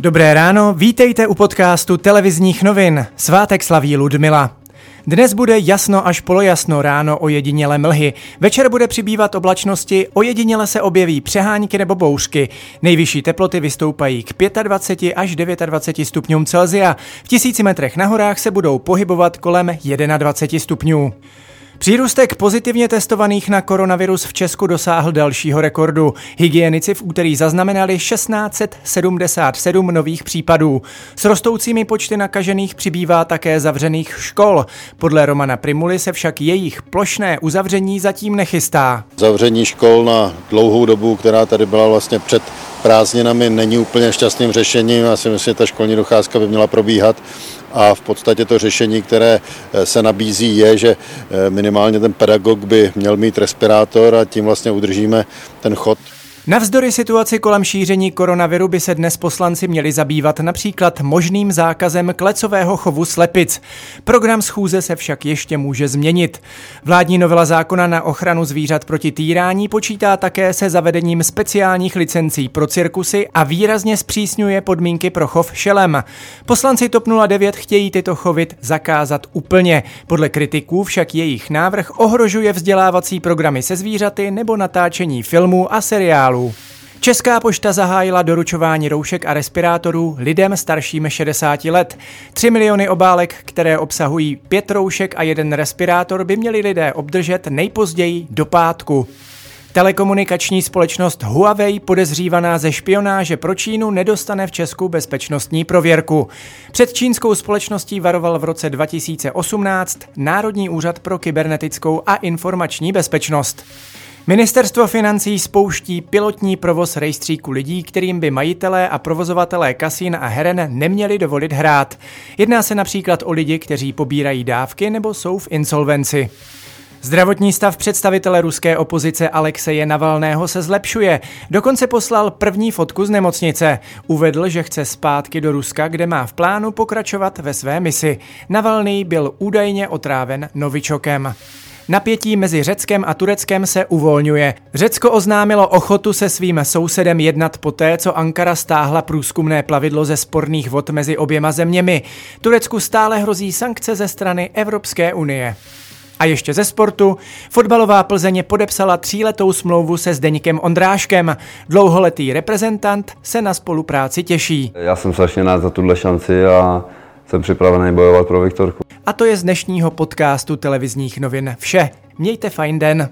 Dobré ráno, vítejte u podcastu televizních novin. Svátek slaví Ludmila. Dnes bude jasno až polojasno ráno o jediněle mlhy. Večer bude přibývat oblačnosti, o jediněle se objeví přehánky nebo bouřky. Nejvyšší teploty vystoupají k 25 až 29 stupňům Celzia. V tisíci metrech na horách se budou pohybovat kolem 21 stupňů. Přírůstek pozitivně testovaných na koronavirus v Česku dosáhl dalšího rekordu. Hygienici v úterý zaznamenali 1677 nových případů. S rostoucími počty nakažených přibývá také zavřených škol. Podle Romana Primuly se však jejich plošné uzavření zatím nechystá. Zavření škol na dlouhou dobu, která tady byla vlastně před prázdninami, není úplně šťastným řešením. Já si myslím, že ta školní docházka by měla probíhat a v podstatě to řešení, které eh, se nabízí, je, že eh, minimálně ten pedagog by měl mít respirátor a tím vlastně udržíme ten chod. Navzdory situaci kolem šíření koronaviru by se dnes poslanci měli zabývat například možným zákazem klecového chovu slepic. Program schůze se však ještě může změnit. Vládní novela zákona na ochranu zvířat proti týrání počítá také se zavedením speciálních licencí pro cirkusy a výrazně zpřísňuje podmínky pro chov šelem. Poslanci TOP 09 chtějí tyto chovit zakázat úplně. Podle kritiků však jejich návrh ohrožuje vzdělávací programy se zvířaty nebo natáčení filmů a seriálů materiálů. Česká pošta zahájila doručování roušek a respirátorů lidem starším 60 let. 3 miliony obálek, které obsahují pět roušek a jeden respirátor, by měli lidé obdržet nejpozději do pátku. Telekomunikační společnost Huawei, podezřívaná ze špionáže pro Čínu, nedostane v Česku bezpečnostní prověrku. Před čínskou společností varoval v roce 2018 Národní úřad pro kybernetickou a informační bezpečnost. Ministerstvo financí spouští pilotní provoz rejstříku lidí, kterým by majitelé a provozovatelé kasín a heren neměli dovolit hrát. Jedná se například o lidi, kteří pobírají dávky nebo jsou v insolvenci. Zdravotní stav představitele ruské opozice Alexeje Navalného se zlepšuje. Dokonce poslal první fotku z nemocnice. Uvedl, že chce zpátky do Ruska, kde má v plánu pokračovat ve své misi. Navalný byl údajně otráven novičokem. Napětí mezi Řeckem a Tureckem se uvolňuje. Řecko oznámilo ochotu se svým sousedem jednat poté, co Ankara stáhla průzkumné plavidlo ze sporných vod mezi oběma zeměmi. Turecku stále hrozí sankce ze strany Evropské unie. A ještě ze sportu. Fotbalová Plzeň podepsala tříletou smlouvu se Zdeňkem Ondráškem. Dlouholetý reprezentant se na spolupráci těší. Já jsem strašně rád za tuhle šanci a jsem připravený bojovat pro Viktorku. A to je z dnešního podcastu televizních novin vše. Mějte fajn den.